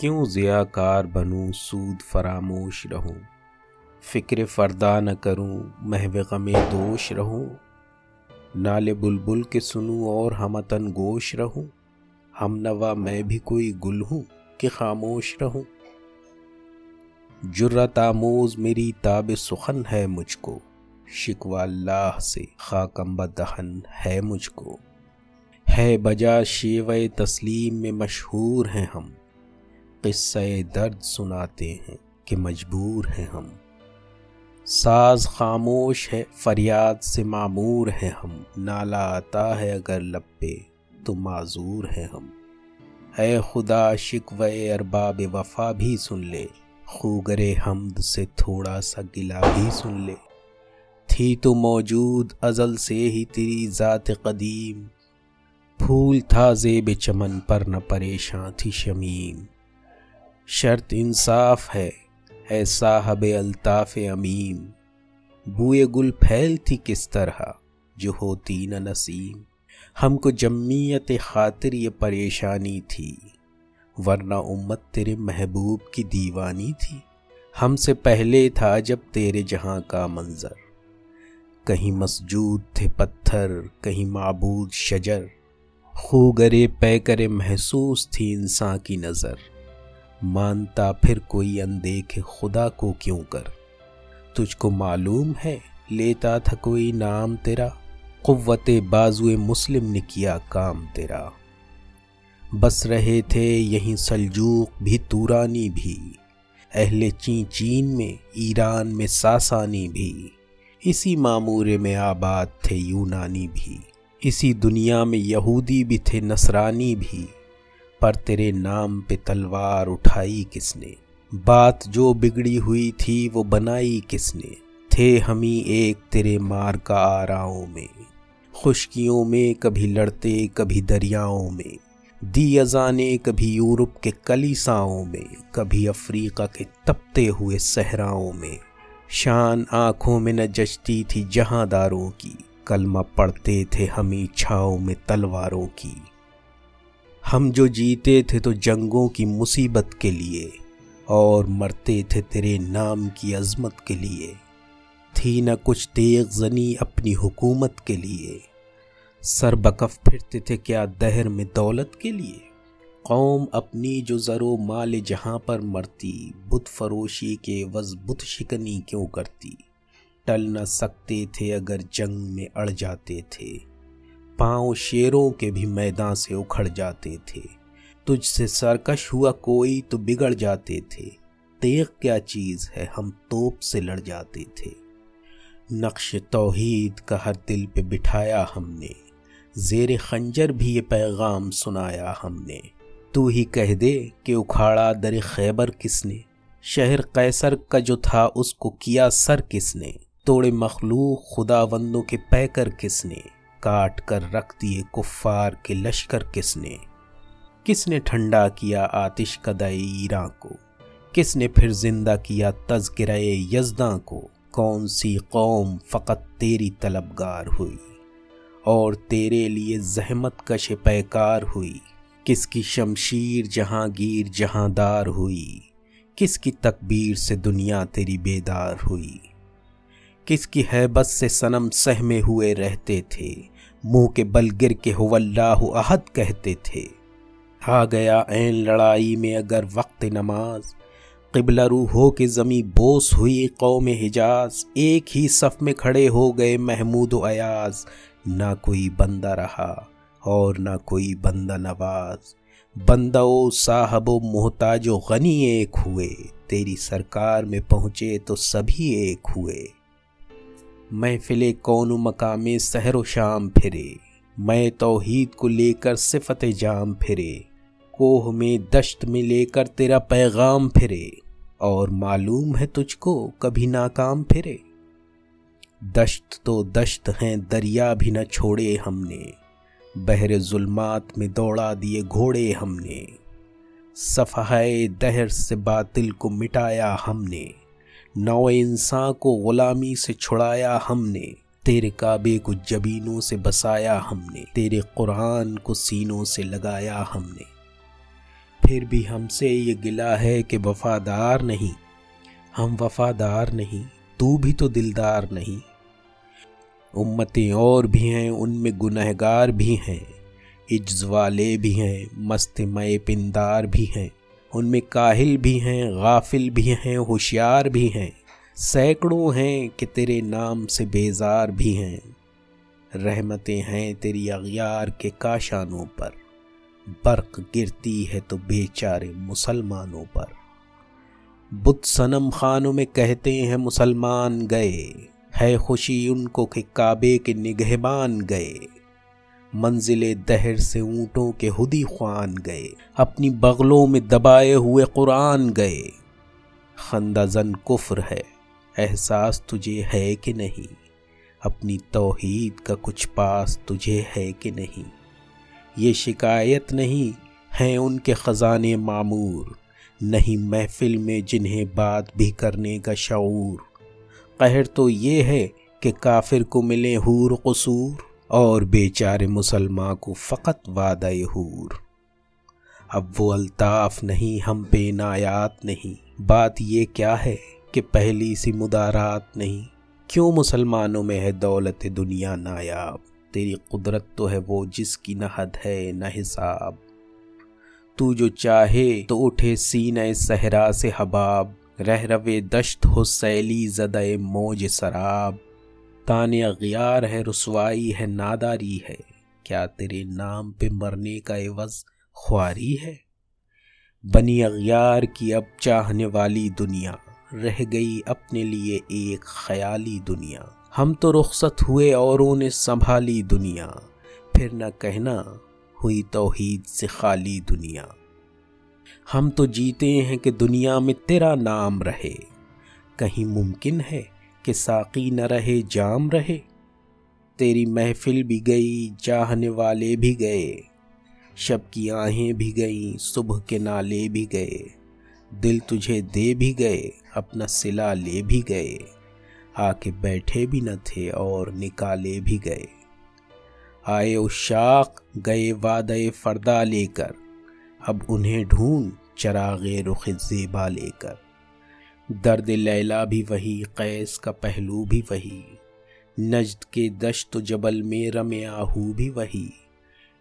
क्यों ज़ियाकार बनूं, सूद फरामोश रहूँ? फ़िक्र फ़रदा न करूँ, महव गमे दोष रहूँ? नाले बुलबुल के सुनूं और हमतन गोश रहूँ? हम नवा मैं भी कोई गुल हूँ कि खामोश रहूँ? जुर्रत आमोज मेरी ताब सुखन है मुझको, शिकवा अल्लाह से खाकम दहन है मुझको। है बजा शेव तस्लीम में मशहूर हैं हम किस्से दर्द सुनाते हैं कि मजबूर हैं हम। साज खामोश है, फरियाद से मामूर हैं हम। नाला आता है अगर लब पे तो माजूर हैं हम। है खुदा शिकव अरबाब वफा भी सुन ले। खूगरे हमद से थोड़ा सा गिला भी सुन ले। थी तो मौजूद अजल से ही तेरी ज़ात कदीम। फूल था जेब चमन पर, न परेशान थी शमीम। शर्त इंसाफ है है साहब अल्ताफ़ अमीम बुए गुल फैल थी किस तरह, जो होती न नसीम। हमको जम्मीयत खातिर ये परेशानी थी, वरना उम्मत तेरे महबूब की दीवानी थी। हमसे पहले था जब तेरे जहाँ का मंजर। कहीं मसजूद थे पत्थर, कहीं माबूद शजर। खूगरे पै करे महसूस थी इंसान की नज़र। मानता फिर कोई अनदेखे खुदा को क्यों कर? तुझको मालूम है, लेता था कोई नाम तेरा कुत बाजुए मुस्लिम ने किया काम तेरा। बस रहे थे यहीं सलजूक भी, तूरानी भी, अहले ची चीन में, ईरान में सासानी भी। इसी मामूरे में आबाद थे यूनानी भी, इसी दुनिया में यहूदी भी थे, नसरानी भी। पर तेरे नाम पे तलवार उठाई किसने? बात जो बिगड़ी हुई थी वो बनाई किसने? थे हम एक तेरे मार का आराओं में। खुशकियों में कभी लड़ते, कभी दरियाओं में। दी अजाने कभी यूरोप के कलीसाओं में। कभी अफ्रीका के तपते हुए सहराओं में। शान आँखों में न जचती थी जहांदारों की। कलमा पढ़ते थे हम इच्छाओं में तलवारों की। हम जो जीते थे तो जंगों की मुसीबत के लिए और मरते थे तेरे नाम की अजमत के लिए। थी न कुछ तेग जनी अपनी हुकूमत के लिए। सर बकफ फिरते थे क्या दहर में दौलत के लिए। कौम अपनी जो ज़रो माल जहाँ पर मरती, बुत फरोशी के वज बुत शिकनी क्यों करती। टल न सकते थे अगर जंग में अड़ जाते थे। पाँव शेरों के भी मैदान से उखड़ जाते थे। तुझसे सरकश हुआ कोई तो बिगड़ जाते थे। तेग क्या चीज़ है, हम तोप से लड़ जाते थे। नक्श तोहीद का हर दिल पे बिठाया हमने। जेर खंजर भी ये पैगाम सुनाया हमने। तू ही कह दे कि उखाड़ा दर खैबर किसने? शहर कैसर का जो था, उसको किया सर किसने? तोड़े मखलूक खुदा खुदावंदों के पैकर किसने? काट कर रख दिए कुफ्फार के लश्कर किसने? किसने ठंडा किया आतिश कदाई ईरा को? किसने फिर ज़िंदा किया तजकिराए यजदा को? कौन सी कौम फ़कत तेरी तलबगार हुई? और तेरे लिए जहमत कश पैकार हुई? किसकी शमशीर जहांगीर जहांदार हुई? किसकी तकबीर से दुनिया तेरी बेदार हुई? किसकी हैबत से सनम सहमे हुए रहते थे? मुँह के बल गिर के हुल्लाह अहद कहते थे। आ गया ऐन लड़ाई में अगर वक्त नमाज़ किबलरू हो के ज़मी बोस हुई कौम हिजाज। एक ही सफ में खड़े हो गए महमूद अयाज। ना कोई बंदा रहा और ना कोई बंदा नवाज़। बंदो साहबो, मोहताजो, गनी एक हुए। तेरी सरकार में पहुँचे तो सभी एक हुए। महफिले कौन मकामे सहर शाम फिरे। मैं तोहीद को लेकर सिफत जाम फिरे। कोह में दश्त में लेकर तेरा पैगाम फिरे। और मालूम है तुझको कभी नाकाम फिरे। दश्त तो दश्त हैं, दरिया भी न छोड़े हमने। बहर जुल्मात में दौड़ा दिए घोड़े हमने। सफ़ाए दहर से बातिल को मिटाया हमने। नौ इंसान को ग़ुलामी से छुड़ाया हमने, तेरे काबे को जबीनों से बसाया हमने, तेरे कुरान को सीनों से लगाया हमने। फिर भी हमसे ये गिला है कि वफादार नहीं। हम वफादार नहीं, तू भी तो दिलदार नहीं। उम्मतें और भी हैं, उनमें गुनहगार भी हैं, इज्ज वाले भी हैं मस्तमय पिंदार भी हैं। उनमें काहिल भी हैं, गाफिल भी हैं, होशियार भी हैं। सैकड़ों हैं कि तेरे नाम से बेजार भी हैं। रहमतें हैं तेरी अगियार के काशानों पर। बर्क गिरती है तो बेचारे मुसलमानों पर। बुत सनम खानों में कहते हैं मुसलमान गए। है खुशी उनको कि काबे के निगहबान गए। मंजिल दहर से ऊँटों के हुदी ख्वान गए, अपनी बगलों में दबाए हुए कुरान गए। खंदाजन कुफ्र है, एहसास तुझे है कि नहीं? अपनी तोहीद का कुछ पास तुझे है कि नहीं? ये शिकायत नहीं है उनके ख़जाने मामूर, नहीं महफिल में जिन्हें बात भी करने का शूर कहर तो ये है कि काफिर को मिले हूर कसूर। और बेचारे मुसलमान को फ़कत वादा हूर। अब वो अल्ताफ़ नहीं, हम पे नायात नहीं। बात ये क्या है कि पहली सी मुदारात नहीं? क्यों मुसलमानों में है दौलत दुनिया नायाब? तेरी कुदरत तो है वो जिसकी न हद है, न हिसाब। तू जो चाहे तो उठे सीने सहरा से हबाब। रह रवे दश्त हो सैली जदे मोज शराब ताने अगियार है, रसवाई है, नादारी है। क्या तेरे नाम पे मरने का एवज ख्वारी है? बनी अगियार की अब चाहने वाली दुनिया, रह गई अपने लिए एक ख्याली दुनिया। हम तो रुखसत हुए औरों ने संभाली दुनिया, फिर न कहना हुई तोहीद से खाली दुनिया। हम तो जीते हैं कि दुनिया में तेरा नाम रहे, कहीं मुमकिन है कि साकी न रहे, जाम रहे। तेरी महफिल भी गई चाहने वाले भी गए। शब की आहें भी गईं, सुबह के नाले भी गए। दिल तुझे दे भी गए, अपना सिला ले भी गए। आके बैठे भी न थे और निकाले भी गए। आए उशाक गए वादे फरदा लेकर। अब उन्हें ढूंढ, चरागे रुख जेबा लेकर। दर्द लैला भी वही, कैस का पहलू भी वही। नजद के दश्त जबल में रमे आहू भी वही।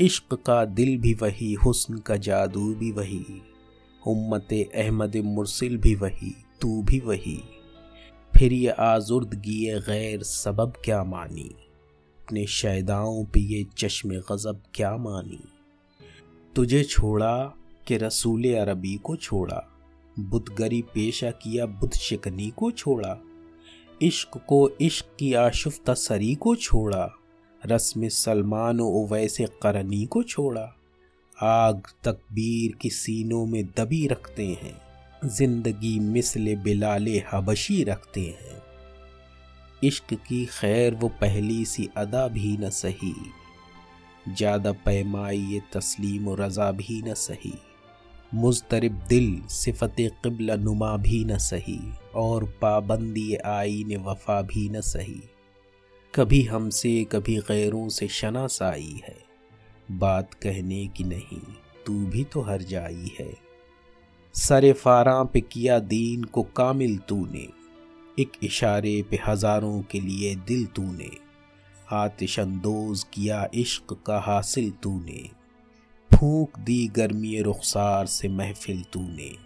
इश्क का दिल भी वही, हुस्न का जादू भी वही। उम्मत अहमद मुरसिल भी वही, तू भी वही। फिर ये आजुर्दगी गैर सबब क्या मानी? अपने शैदाओं पे ये चश्म गज़ब क्या मानी? तुझे छोड़ा कि रसूल अरबी को छोड़ा? बुदगरी पेशा किया बुद शिकनी को छोड़ा। इश्क को इश्क की आशुफ्ता सरी को छोड़ा। रस्म सलमान ओवैसे करनी को छोड़ा। आग तकबीर की सीनों में दबी रखते हैं। ज़िंदगी मिसल बिलाले हबशी रखते हैं। इश्क की खैर वो पहली सी अदा भी न सही। ज़्यादा पैमाई तस्लीम रज़ा भी न सही। मुजतरब दिल सिफत क़िबला नुमा भी न सही, और पाबंदी आईन वफा भी न सही। कभी हमसे, कभी गैरों से शनासाई है। बात कहने की नहीं, तू भी तो हर जाई है। सर फारा पे किया दीन को कामिल तूने। एक इशारे पे हज़ारों के लिए दिल तूने। आतिशंदोज किया इश्क का हासिल तूने। फूक दी गर्मी रुखसार से महफिल तूने।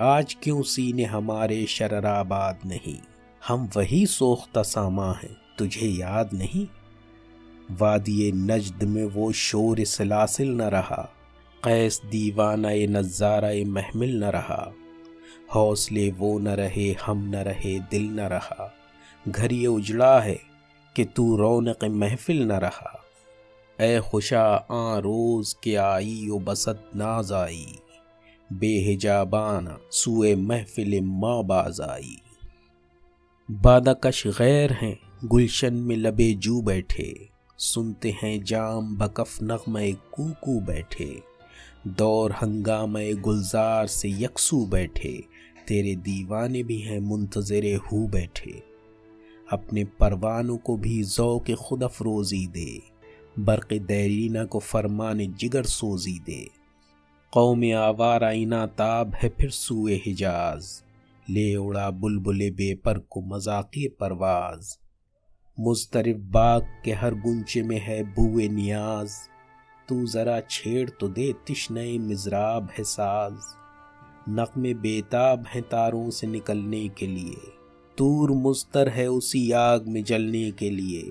आज क्यों सीने हमारे शराबाद नहीं? हम वही सोख्ता सामा हैं, तुझे याद नहीं? वादिय नजद में वो शोर सलासिल न रहा, कैस दीवाना नज़ारा महमिल न रहा। हौसले वो न रहे, हम न रहे, दिल न रहा। घर ये उजड़ा है कि तू रौनक महफिल न रहा। ए खुशा आ रोज के आई ओ बसत नाज आई बेहिजाबाना सुए महफिल माँ बाज आई। बादाकश गैर हैं, गुलशन में लबे जू बैठे। सुनते हैं जाम बकफ नगमे कूकू बैठे। दौर हंगामे गुलजार से यकसू बैठे। तेरे दीवाने भी हैं मुंतजर हु बैठे। अपने परवानों को भी के खुद अफरोज़ी दे। बरक़ दैरीना को फरमान जिगर सोजी दे कौम आवार आईना ताब है फिर सुए हिजाज ले उड़ा बुलबुल बेपर को मज़ाक परवाज मुस्तरफ बाग के हर गुंचे में है बुए नियाज तू ज़रा छेड़ तो दे तिश्नए मिजराब है साज नकमे बेताब हैं तारों से निकलने के लिए तूर मुस्तर है उसी आग में जलने के लिए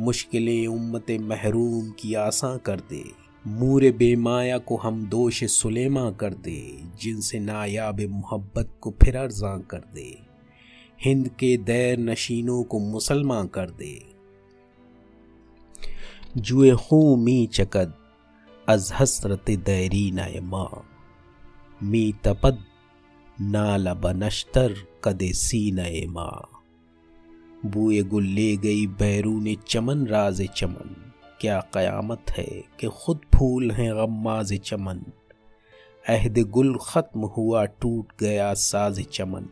मुश्किलें उम्मत महरूम की आसा कर दे। मूर बेमाया को हम दोष सुलेमा कर दे, जिनसे नायाब मोहब्बत को फिर अर्जा कर दे। हिंद के दैर नशीनों को मुसलमान कर दे। जुए खूँ मी चकद, अज हसरत दैरी नायमा मी तपद, नाला बनश्तर कदे सी नए माँ बुए गुल ले गई बैरून चमन, राज चमन। क्या क़यामत है कि खुद फूल हैं गम्माज चमन। अहद गुल ख़त्म हुआ, टूट गया साज चमन।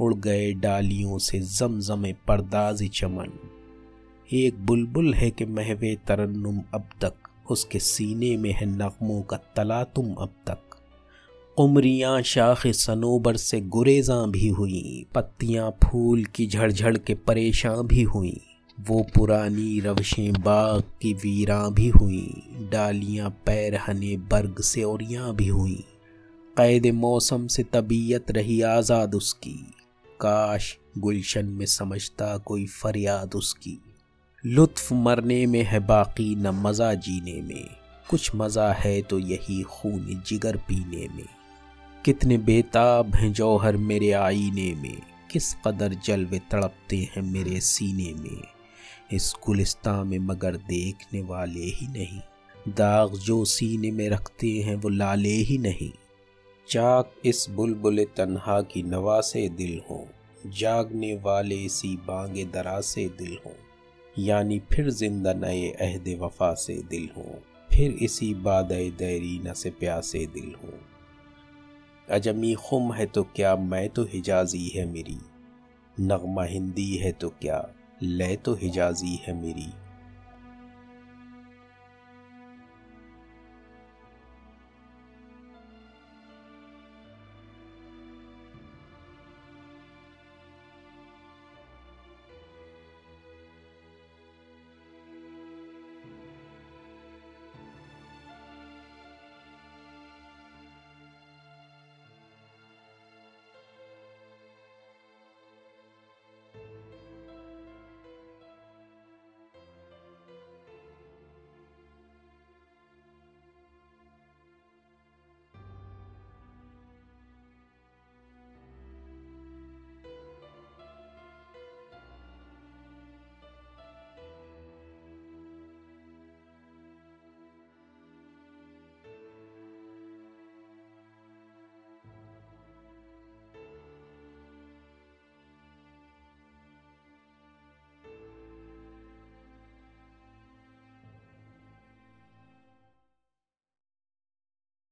उड़ गए डालियों से जमजम परदाज चमन। एक बुलबुल है कि महवे तरन्नुम अब तक, उसके सीने में है नगमों का तला तुम अब तक। उमरियाँ शाख सनोबर से गुरेजा भी हुई, पत्तियाँ फूल की झड़झड़ के परेशान भी हुई। वो पुरानी रवशें बाग की वीरा भी हुई, डालियाँ पैर हने बर्ग से औरियाँ भी हुई। कैद मौसम से तबीयत रही आज़ाद उसकी, काश गुलशन में समझता कोई फरियाद उसकी। लुत्फ मरने में है बाकी, न मज़ा जीने में, कुछ मज़ा है तो यही खून जिगर पीने में। कितने बेताब हैं जौहर मेरे आईने में। किस कदर जलवे तड़पते हैं मेरे सीने में। इस गुलिस्तां में मगर देखने वाले ही नहीं। दाग जो सीने में रखते हैं वो लाले ही नहीं। चाक इस बुलबुल तन्हा की नवा से दिल हो। जागने वाले सी बांगे दरा से दिल हो। यानी फिर ज़िंदा नए अहद वफा से दिल हो। फिर इसी बाद दैरीना से प्यासे दिल हो। अजमी खुम है तो क्या, मैं तो हिजाजी है मेरी। नगमा हिंदी है तो क्या, लय तो हिजाजी है मेरी।